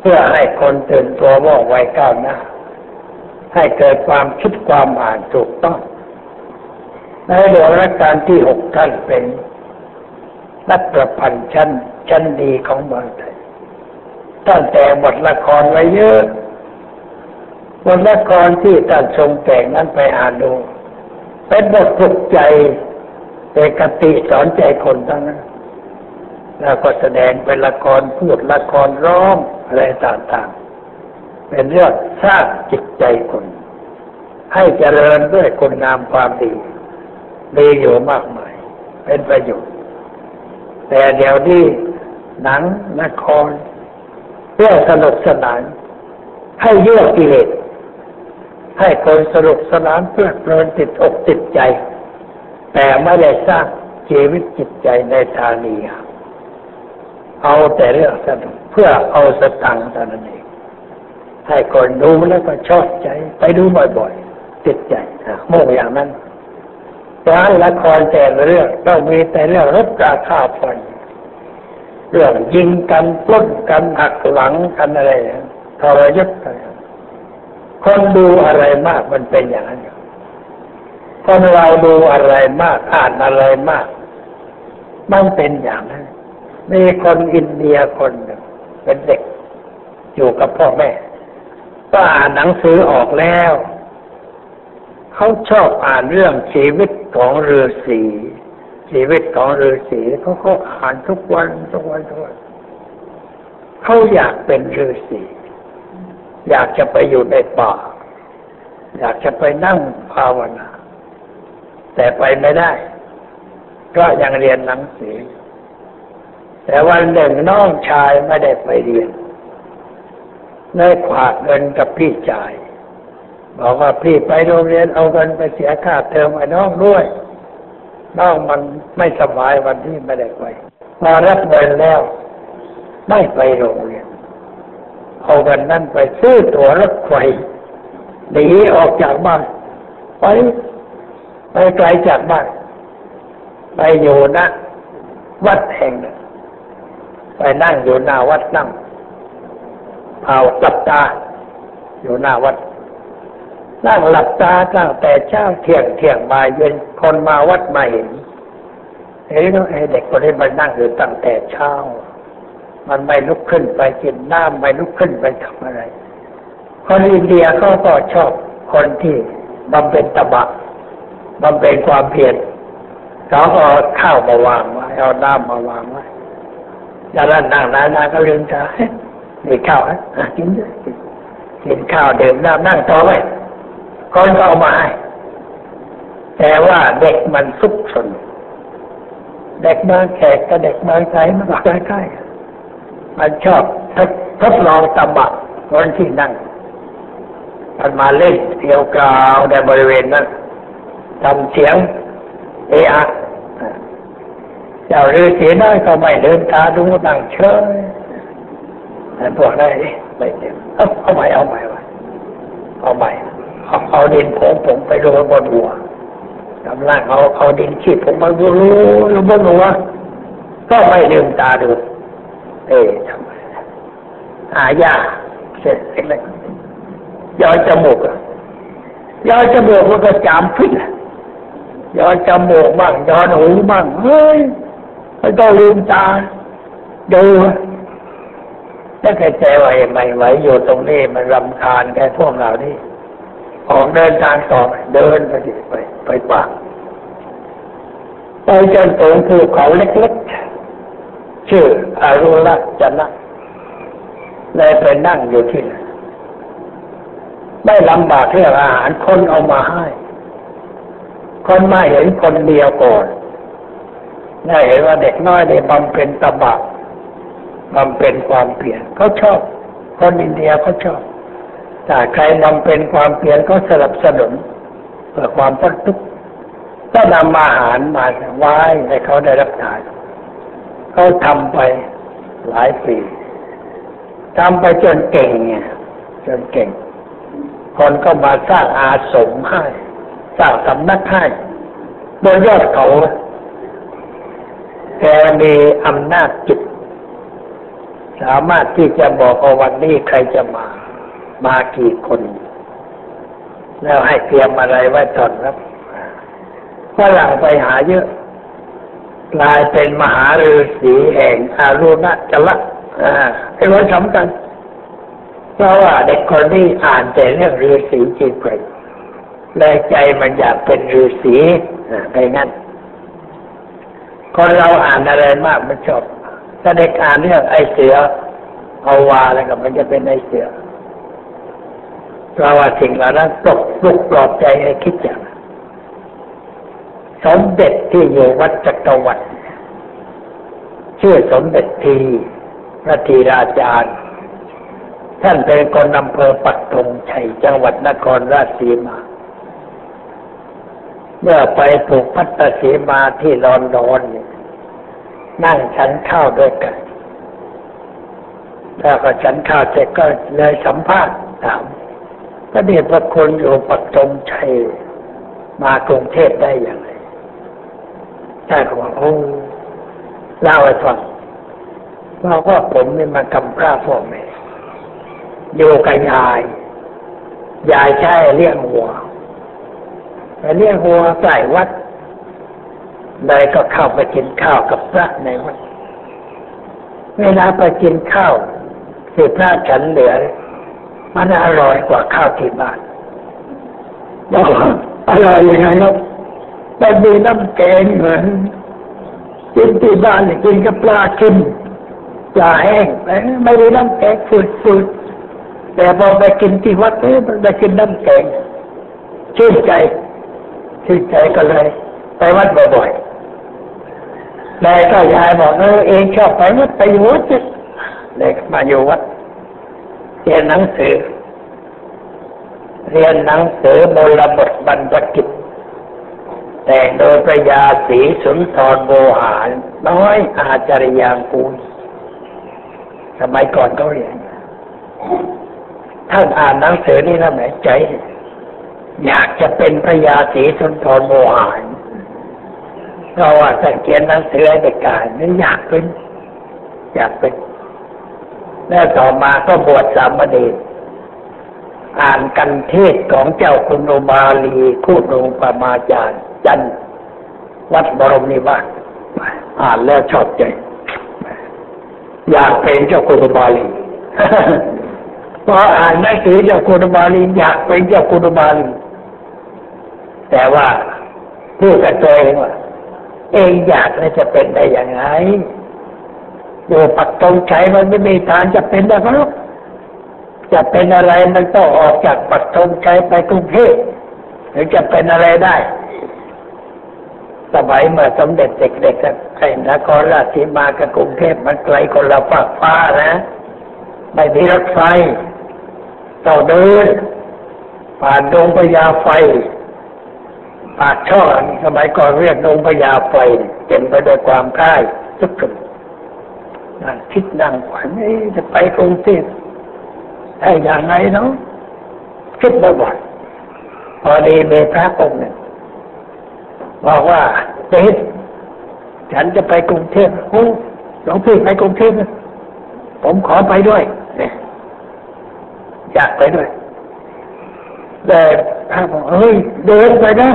เพื่อให้คนตื่นตัวว่องไวก้าวหน้าให้เกิดความคิดความอ่านถูกต้อง ในหลวงรัชกาลที่หกท่านเป็น นักประพันธ์ชั้นชั้นดีของเมืองไทยท่านแต่บทละครไว้เยอะบทละครที่ท่านทรงแต่งนั้นไปอ่านดู เป็นบทปลุกใจเป็นกติสอนใจคนทั้งนั้น แล้วก็แสดงเป็นละครพูดละครร้องอะไรต่างๆ เป็นเรื่องสร้างจิตใจคน ให้เจริญด้วยคุณงามความดี มีอยู่มากมาย เป็นประโยชน์ แต่เดี๋ยวนี้หนังนครเรื่อสนุกสนาน ให้เยื่อกิเลสให้คนสนุกสนานเพลิดเพลินติดอกติดใจ แต่ไม่ได้สร้างชีวิตจิตใจในทางนี้เอาแต่เรื่องสนุกเพื่อเอาสตังค์เท่านั้นเองให้คนดูแล้วก็ชอบใจ ไปดูบ่อยๆติดใจมุ่งอย่างนั้น ร้านละครแต่เรื่องต้องมีแต่เรื่องรบราคาฟันเรื่องยิงกันปล้นกันหักหลังกันอะไรทรยศอะไรคนดูอะไรมากมันเป็นอย่างนั้นคนเราดูอะไรมากอ่านอะไรมาก มันเป็นอย่างนั้นมีคนอินเดียคนหนึ่งเป็นเด็ก อยู่กับพ่อแม่ ก็อ่านหนังสือออกแล้ว เขาชอบอ่านเรื่องชีวิต ของฤาษีชีวิตของฤาษีเขาเขาอ่านทุกวันทุกวันทุกวันเขาอยากเป็นฤาษีอยากจะไปอยู่ในป่า อยากจะไปนั่งภาวนา แต่ไปไม่ได้ ก็ยังเรียนหนังสือ แต่วันหนึ่งน้องชายไม่ได้ไปเรียนเลยขวากเงินกับพี่ชาย บอกว่าพี่ไปโรงเรียนเอาเงินไปเสียค่าเทอมไอ้น้องด้วย น้องมันไม่สบายวันที่ไม่ได้ไปพอรับเงินแล้ว ไม่ไปโรงเรียน เอาเงินนั้นไปซื้อตั๋วรถไฟหนีออกจากบ้านไปไปไกลจากบ้าน ไปอยู่นะ วัดแห่งหนึ่งไปนั่งอยู่หน้าวัดนั่งเอาหลับตา อยู่หน้าวัด นั่งหลับตาตั้งแต่เช้าเที่ยงเที่ยงบ่ายเย็นคนมาวัดมาเห็นเฮ้ยเด็กคนนี้มันนั่งอยู่ตั้งแต่เช้า มันไม่ลุกขึ้นไปกินน้ำไม่ลุกขึ้นไปทำอะไร คนอินเดียเขาก็ชอบคนที่บำเพ็ญตบะบำเพ็ญความเพียรเขาเอาข้าวมาวางไว้เอาน้ำมาวางไว้จากนั้นนั่งนานๆก็ลืมตามีข้าวนะกินด้วยกินข้าวเดิมน้ำนั่งต่อไว้ คนก็เอามาให้ แต่ว่าเด็กมันซุกซนเด็กเมืองแขกกับเด็กเมืองไทยมันใกล้ๆมันชอบทดทดลองตบะคนที่นั่งมันมาเล่นเที่ยวกาวในบริเวณนั้นทำเสียงเอะอะเจ้าฤาษีน้อยก็ไม่เดินตาดูนั่งเฉยแต่พวกนั้นไม่เจ็บเอาเอาใหม่เอาใหม่เอาใหม่ เอาเอาดินผงผงไปโรยบนหัวกำลังเอาเอาดินขี้ผงมาดูรูบนหัวก็ไม่ลืมตาดู เอ๊ทำไมหายาเสร็จเล็กย้อยจมูกย้อยจมูกมันก็จามพิษย้อยจมูกบ้างย้อนหูบ้างเฮ้ยไม่ต้องลืมตาดูถ้าแกใจไหวไม่ไหวอยู่ตรงนี้มันรำคาญแกพวกเรานี่ ออกเดินทางต่อเดินไปไปไปป่าไปจนถึงภูเขาเล็กๆชื่ออารุรัจันะเลยไปนั่งอยู่ที่นั่นไม่ลำบากเรื่องอาหารคนเอามาให้ คนมาเห็นคนเดียวก่อนได้เห็นว่าเด็กน้อยได้บำเพ็ญตบะบำเพ็ญความเพียรเขาชอบ คนอินเดียเขาชอบ แต่ใครบำเพ็ญความเพียรก็สนับสนุนเพื่อความพ้นทุกข์ก็นำอาหารมาไว้ให้เขาได้รับทานเขาทำไปหลายปีทำไปจนเก่งเนี่ยจนเก่ง คนก็มาสร้างอาสมให้สร้างสำนักให้บนยอดเขาแกมีอำนาจจิต สามารถที่จะบอกอาวันนี้ใครจะมา มากี่คน แล้วให้เตรียมอะไรไว้ตอนรับฝรั่งไปหาเยอะกลายเป็นมหาฤาษีแห่งอารุณจละอ่าเป็นวันสำคัญเพราะว่าเด็กคนนี้อ่านแต่เรื่องฤาษีจริงไปเลใจมันอยากเป็นฤาษีไปงั้น คนเราอ่านอะไรมากมันชอบถ้าเด็กอ่านเรื่องไอ้เสือเอาวาอะไรกับมันจะเป็นไอ้เสือ เราว่าสิ่งเหล่านั้นตกปลุกปลอบใจให้คิดอย่างสมเด็จที่อยู่วัดจักรวรรดิชื่อสมเด็จทีพระธีราจารย์ ท่านเป็นคนอำเภอปักธงชัยจังหวัดนครราชสีมา เมื่อไปถูกพัตสีมาที่ลอนดอนนั่งฉันข้าวด้วยกันแล้วก็ฉันข้าวเสร็จก็เลยสัมภาษณ์ถาม พระเดชพระคุณอยู่ปักธงชัยมากรุงเทพได้อย่างไรท่านก็บอกโอ้เล่าให้ฟังบอกว่าผมนี่มากำพร้าพ่อแม่อยู่กับยาย ยายใช้เลี้ยงหัวแต่เลี้ยงหัวใส่วัดเลยก็เข้าไปกินข้าวกับพระในวัด เวลาไปกินข้าวที่พระฉันเหลือ มันอร่อยกว่าข้าวที่บ้านบอกอร่อยยังไงครับมันมีน้ำแกงเหมือนกินที่บ้านกินกับปลาเค็มปลาแห้งไม่มีน้ำแกงฝืดๆแต่พอไปกินที่วัดเอ้มันไปกินน้ำแกงชื่นใจชื่นใจก็เลย ไปวัดบ่อยๆนายก็ยายบอกเออเองชอบไปวัดไปอยู่วัดเลยมาอยู่วัด เรียนหนังสือ เรียนหนังสือบรบทบรรพกิจ แต่งโดยพระยาศรีสุนทรโบหารน้อยอาจารยางกูลสมัยก่อนก็เรียนท่านอ่านหนังสือนี่แล้วแหมใจ อยากจะเป็นพระยาศรีสุนทรโบหารเพราะว่าท่านเขียนหนังสือให้เด็กกายนั้นอยากเป็น อยากเป็น แล้วต่อมาก็บวชสามเณรอ่านกันเทศของเจ้าคุณโอบาลีคู่ดงปมาจารย์ จันวัดบรมนิวาสอ่านแล้วชอบใจ อยากเป็นเจ้าคุณโอบาลีพออ่านหนังสือเจ้าคุณโอบาลีอยากเป็นเจ้าคุณโอบาลีแต่ว่าพูดกับตัวเองว่าเองอยากแล้วจะเป็นได้ยังไง โยปักตรงใจมันไม่มีทางจะเป็นได้หรอกจะเป็นอะไรมันต้องออกจากปักธงชัยไปกรุงเทพหรือจะเป็นอะไรได้ สมัยเมื่อสมเด็จเด็กๆไอ้นครราชสีมากับกรุงเทพมันไกลคนละฝักฟ้านะไม่มีรถไฟต้องเดินผ่านดงพญาไฟปากช่อสมัยก่อนเรียกดงพญาไฟเต็มไปด้วยความค่ายทุกข์ นั่งคิดนั่งฝันจะไปกรุงเทพได้อย่างไรเนาะคิดบ่อยๆพอดีมีพระองค์หนึ่งบอกว่าเด็กฉันจะไปกรุงเทพโอ้หลวงพี่ไปกรุงเทพผมขอไปด้วยเนี่ยอยากไปด้วยแต่พระบอกเฮ้ยเดินไปนะ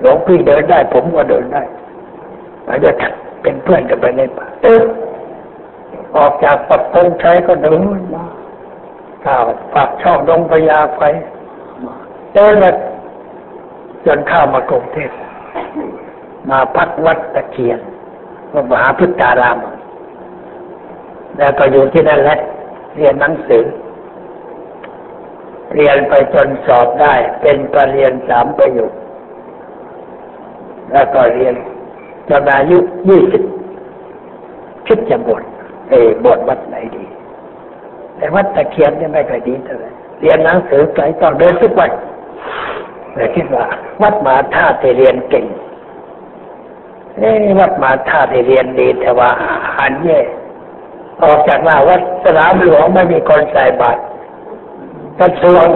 หลวงพี่เดินได้ ผมก็เดินได้ไปด้วยกัน เป็นเพื่อนกันไปในป่าเออออกจากปักตงชัยก็เดินมาข้าวปากช่องดงพญาไฟเดินมาจนเข้ามากรุงเทพมาพักวัดตะเคียนมหาพุทธาราม แล้วก็อยู่ที่นั่นแหละเรียนหนังสือ เรียนไปจนสอบได้ เป็นปรริญญาสามประโยคแล้วก็เรียน จนอายุยี่สิบคิดจะบวชเออบวชวัดไหนดี แต่วัดตะเคียนเนี่ยไม่เคยดีเท่าไหร่เรียนหนังสือไกลต้องเดินทุกวันแต่คิดว่า วัดมาท่าที่เรียนเก่งเอ้วัดมาท่าที่เรียนดีแต่ว่าอาหารแย่ออกจากมาวัดสนามหลวงไม่มีคนใส่บาตรกระทรวง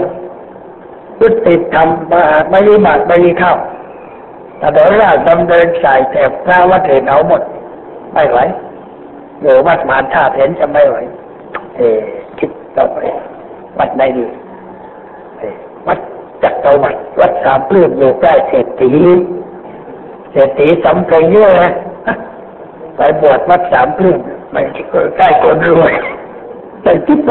พุทธิธรรมมาไม่มีบาตรไม่มีข้าว แต่โดยราดำเนินใส่แต่พระวัดเห็นเอาหมด ไม่ไหวอยู่วัดมาท่าเห็นจะไม่ไหวเอคิดต่อไปวัดไหนดีวัดจักรวัดวัดสามปลื้มอยู่ใกล้เศรษฐีเศรษฐีสำเพ็งเยอะนะไปบวชวัดสามปลื้มไม่ใกล้คนรวยแต่คิดไป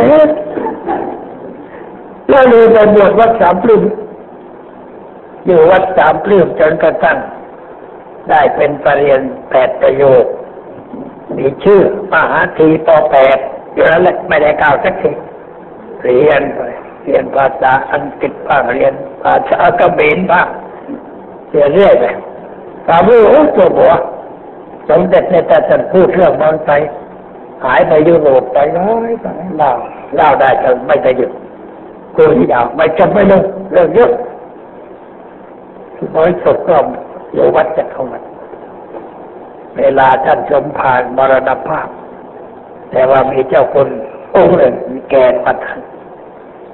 แล้วเลยไปบวชวัดสามปลื้ม อยู่วัดสามปลื้มจนกระทั่ง ได้เป็นปรริญญาแปดประโยค มีชื่อมหาทีปอแปดอยู่นั่นแหละไม่ได้ก้าวสักทีเรียนไปเรียนภาษาอังกฤษบ้างเรียนภาษาเขมรบ้างเรียนเรื่อยไปถามว่าโอ้ตัวบัวสมเด็จในแต่ท่านพูดเรื่องเมืองไทยหายไปยุโรปไปน้อยไปเล่าเล่าได้แต่ไม่ได้หยุดคุยยาวไม่จำไม่ลงเรื่องเยอะ บริสุทธิ์ก็อยู่วัดจักรวรรดิเวลาท่านชมผ่านมรณภาพ แต่ว่ามีเจ้าคนองค์หนึ่งแก่ปัทน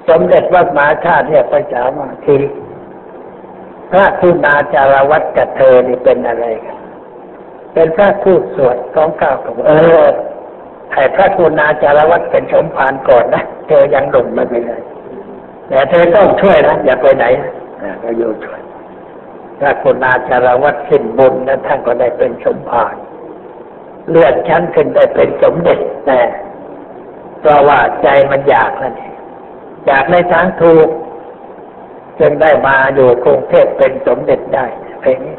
สมเด็จวัดมหาชาติเนี่ยประจามาทีพระคุณาจารวัตกับเธอนี่เป็นอะไรกันเป็นพระพูดสวดสองเก้ากับเออให้พระคุณาจารวัตเป็นสมภารก่อนนะเธอยังหลงมาไปเลยแต่เธอต้องช่วยนะอย่าไปไหนก็โยช่วย พระคุณาจารวัตสิ้นบุญนะท่านก็ได้เป็นสมภารเลื่อนชั้นขึ้นได้เป็นสมเด็จแต่เพราะว่าใจมันอยากนั่นองอยากในทางถูกจึงได้มาอยู่กรุงเทพเป็นสมเด็จได้เพลงนี้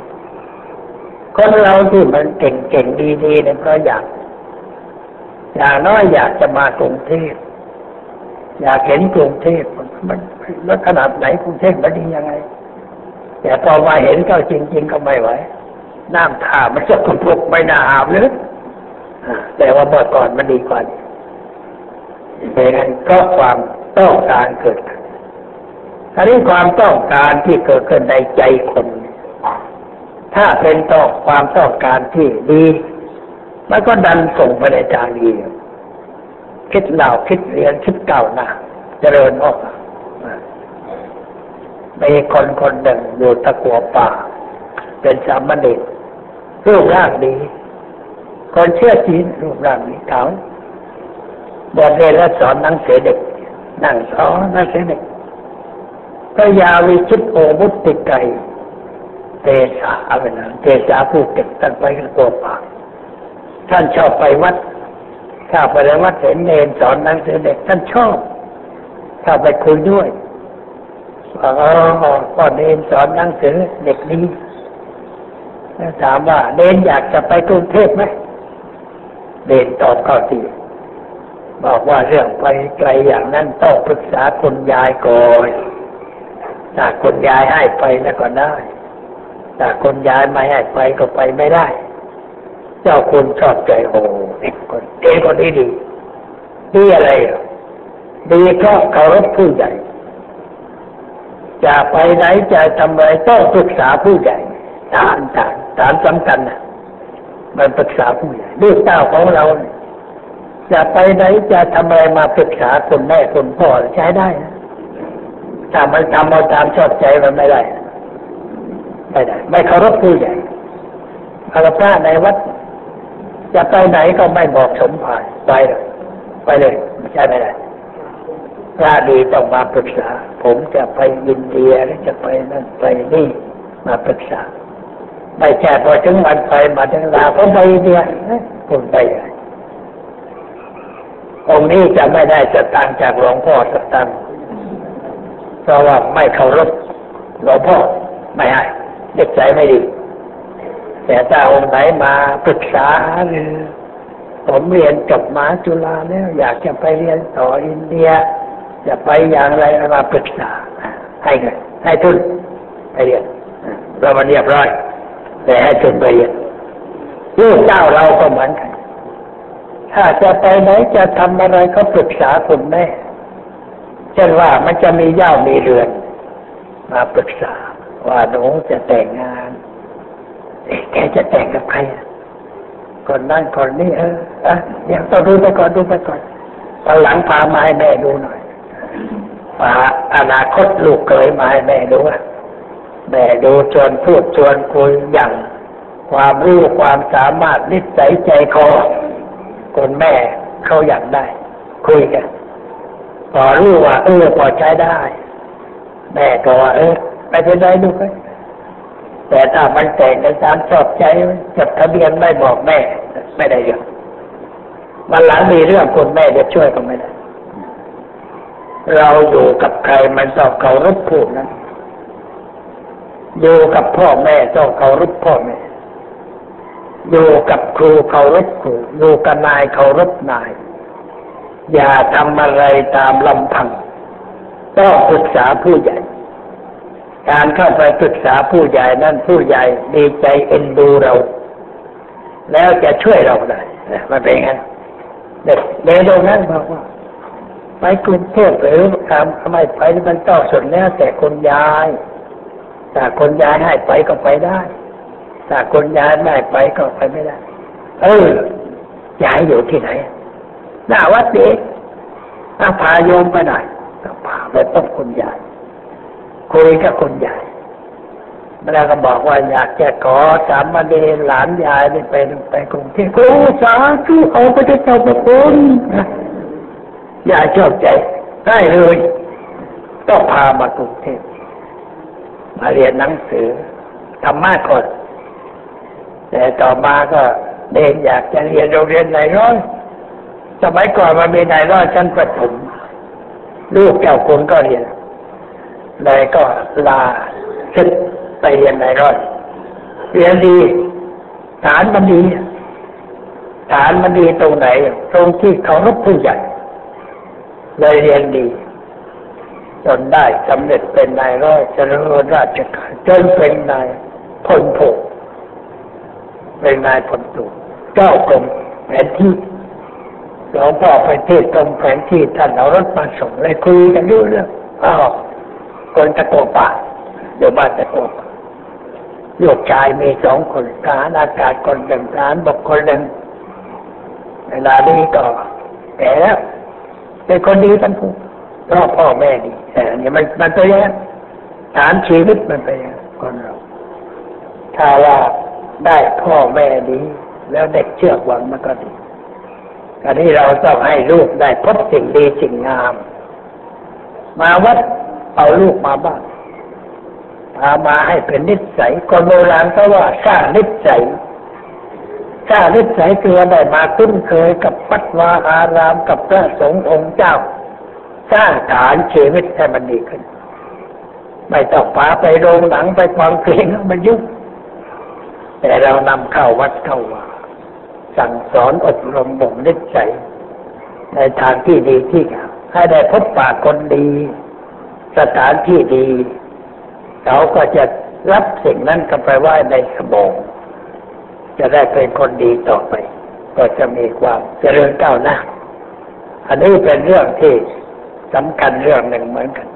คนเราที่มันเก่งๆดีๆเนี่ยเพราะอยาก อย่างน้อยอยากจะมากรุงเทพอยากเห็นกรุงเทพมันมันแล้วขนาดไหนกรุงเทพมันดียังไง แต่พอมาเห็นก็จริง ๆ ก็ไม่ไหวน้ำท่ามันจะกปรกไม่น่าอาบเลยแต่ว่าเมื่อก่อนมันดีกว่านี้เพราะนั้นก็ความต้องการเกิดขึ้นอันนี้ความต้องการที่เกิดขึ้นในใจคน ถ้าเป็นต้องความต้องการที่ดีมันก็ดันส่งไปในทางดีคิดเล่าคิดเรียนคิดเก่าหน้าเจริญออกมี คนคนหนึ่งอยู่ตะกัวป่า เป็นสามเณรรูปร่างดี คนเชื่อจีนรูปร่างดีเขาบวชเรียนและสอนนังสือเด็กนั่งสอนนังสือเด็กพระยาวิชิตโอมุติไกเตสาอะไรนะเตสาผู้เก็บตั้งไปกับตัวปากท่านชอบไปวัดถ้าไปในวัดเห็นเนนสอนนังสือเด็กท่านชอบถ้าไปคุยด้วย ว่าอ๋อพ่อเนนสอนหนังสือเด็กดีถามว่าเนนอยากจะไปกรุงเทพไหมเนนตอบเข้าที่บอกว่าเรื่องไปไกลอย่างนั้นต้องปรึกษาคุณยายก่อนถ้าคุณยายให้ไปแล้วก็ได้ถ้าคุณยายไม่ให้ไปก็ไปไม่ได้ เจ้าคุณชอบใจโอ้เด็กคนเด็กคนนี้ดีดีอะไรดีเพราะเคารพผู้ใหญ่ จะไปไหนจะทำอะไรต้องปรึกษาผู้ใหญ่ฐานฐานฐานสำคัญนะมันปรึกษาผู้ใหญ่ลูกเต้าของเราจะไปไหนจะทำอะไรมาปรึกษาคุณแม่คุณพ่อใช้ได้นะถ้ามันทำเอาตามชอบใจมันไม่ได้ไม่ได้ ไม่เคารพผู้ใหญ่พระพระในวัด จะไปไหนก็ไม่บอกสมภารไปเลยไปเลยใช่ไม่ได้ พระดีต้องมาปรึกษา ผมจะไปอินเดียหรือจะไปนั่นไปนี่มาปรึกษา ไม่แค่พอถึงวันไปมาถึงลาก็ไปอินเดียคุณไปองค์นี้จะไม่ได้สตางจากหลวงพ่อสตางเพราะว่าไม่เคารพหลวงพ่อไม่ให้เด็กใจไม่ดี แต่ถ้าองค์ไหนมาปรึกษาหรือผมเรียนจบมาจุฬาแล้วอยากจะไปเรียนต่ออินเดีย จะไปอย่างไรมาปรึกษา ให้เงินให้ทุนไปเรียนเรามาเรียบร้อย แต่ให้ทุนไปเรียนลูกเจ้าเราก็เหมือนกัน ถ้าจะไปไหนจะทำอะไรก็ปรึกษาคุณแม่เช่นว่ามันจะมีเย่ามีเรือน มาปรึกษา ว่าหนูจะแต่งงานแกจะแต่งกับใครคนนั่นคนนี้เอออะยังต้องดูไปก่อนดูไปก่อนตอนหลังพามาให้แม่ดูหน่อย พาอนาคตลูกเคยมาให้แม่ดูแม่ดูชวนพูดชวนคุยอย่าง ความรู้ความสามารถนิสัยใจคอคนแม่เขาอยากได้ คุยกันพอรู้ว่าเออพอใช้ได้ แม่ก็ว่าเออไม่เป็นไรดูไปแต่ถ้ามันแต่งในตามชอบใจจดทะเบียนไม่บอกแม่ ไม่ได้เรื่องวันหลังมีเรื่องคนแม่จะช่วยก็ไม่ได้ เราอยู่กับใครมันต้องเคารพผู้นั้นอยู่กับพ่อแม่ต้องเคารพพ่อแม่อยู่กับครูเคารพครูอยู่กับนายเคารพนาย อย่าทำอะไรตามลำพังต้องปรึกษาผู้ใหญ่ การเข้าไปปรึกษาผู้ใหญ่นั่นผู้ใหญ่ดีใจเอ็นดูเรา แล้วจะช่วยเราได้มันเป็นงั้นเด็กเด็กตรงนั้นบอกว่า ไปกรุงเทพหรือทำทำไมไปมันต้องสุดแล้วแต่คนยายถ้าคนยายให้ไปก็ไปได้ถ้าคนยายไม่ให้ไปก็ไปไม่ได้ เออยายอยู่ที่ไหนหน้าวัดเด็กถ้าพาโยมไปหนก็พาไปต้องคนยายคุยกับคนยายแล้วก็บอกว่าอยากจะขอสามมาเดนหลานยายนี่ไปไปกรุงเทพโอ้สาธุเอาไปจะเจ้าประคุณ อย่าชอบใจได้เลยต้องพามากรุงเทพมาเรียนหนังสือธรรมะก่อนแต่ต่อมาก็เดนอยากจะเรียนโรงเรียนไหนร้อยสมัยก่อนมันมีไหนร้อยชั้นประถมลูกเจ้าคุณก็เรียนเลยก็ลาศึกไปเรียนไหนร้อยเรียนดีฐานมันดีฐานมันดีตรงไหน ตรงที่เคารพผู้ใหญ่ เลยเรียนดี จนได้สำเร็จเป็นนายร้อยเจริญราชการจนเป็นนายพลโผเป็นนายพลตุเจ้ากรมแผนที่หลวงพ่อไปเทศกรมแผนที่ท่านเอารถมาส่งเลยคุยกันดูเรื่องอ้าวคนตะโกป่าเดี๋ยวบ้านตะโกป่าลูกชายมีสองคนทหารอากาศคนหนึ่งทหารบกคนหนึ่งเวลานี้ก็แก่แล้ว เป็นคนดีทั้งคู่เพราะพ่อแม่ดีแต่อันนี้มันมันเป็นอย่างนั้นฐานชีวิตมันเป็นอย่างนั้นคนเรา ถ้าว่าได้พ่อแม่ดี แล้วเด็กเชื่อหวังมันก็ดีอันนี้เราต้องให้ลูกได้พบสิ่งดีสิ่งงาม มาวัดเอาลูกมาบ้านพามาให้เป็นนิสัยคนโบราณก็ว่าสร้างนิสัย สร้างนิสัยคือได้มาคุ้นเคยกับปัตวาอารามกับพระสงฆ์องค์เจ้า สร้างฐานชีวิตให้มันดีขึ้น ไม่ต้องพาไปโรงหนังไปฟังเพลงมันยุ่งแต่เรานำเข้าวัดเข้าว่าสั่งสอนอบรมบ่มนิสัยในทางที่ดีที่งามให้ได้พบปะคนดี สถานที่ดี เขาก็จะรับสิ่งนั้นกลับไปไหว้ในสมอง จะได้เป็นคนดีต่อไป ก็จะมีความเจริญก้าวหน้า อันนี้เป็นเรื่องที่สำคัญเรื่องหนึ่งเหมือนกัน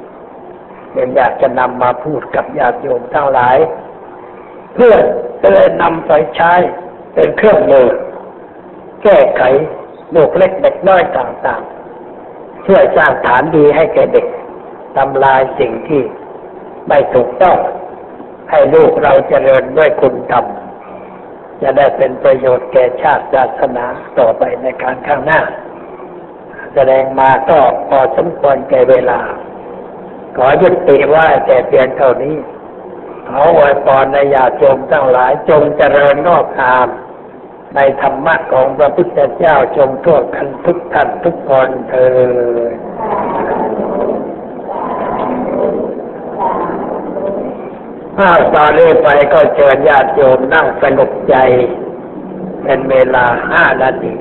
เป็นอยากจะนำมาพูดกับญาติโยมทั้งหลาย เพื่อจะได้นำไปใช้เป็นเครื่องมือแก้ไขลูกเล็กเด็กน้อยต่างๆช่วยสร้างฐานดีให้แก่เด็กทำลายสิ่งที่ไม่ถูกต้อง ให้ลูกเราเจริญด้วยคุณธรรม จะได้เป็นประโยชน์แก่ชาติศาสนาต่อไปในการข้างหน้า แสดงมาก็พอสมควรแก่เวลา ขอยุติว่าแต่เพียงเท่านี้ขออวยพรในญาติโยมทั้งหลายจงเจริญงอกงามในธรรมะของพระพุทธเจ้าจงทั่วกันทุกท่านทุกคนเถิด ถ้าตอนนี้ไปก็เชิญญาติโยมนั่งสงบใจ เป็นเวลาห้านาที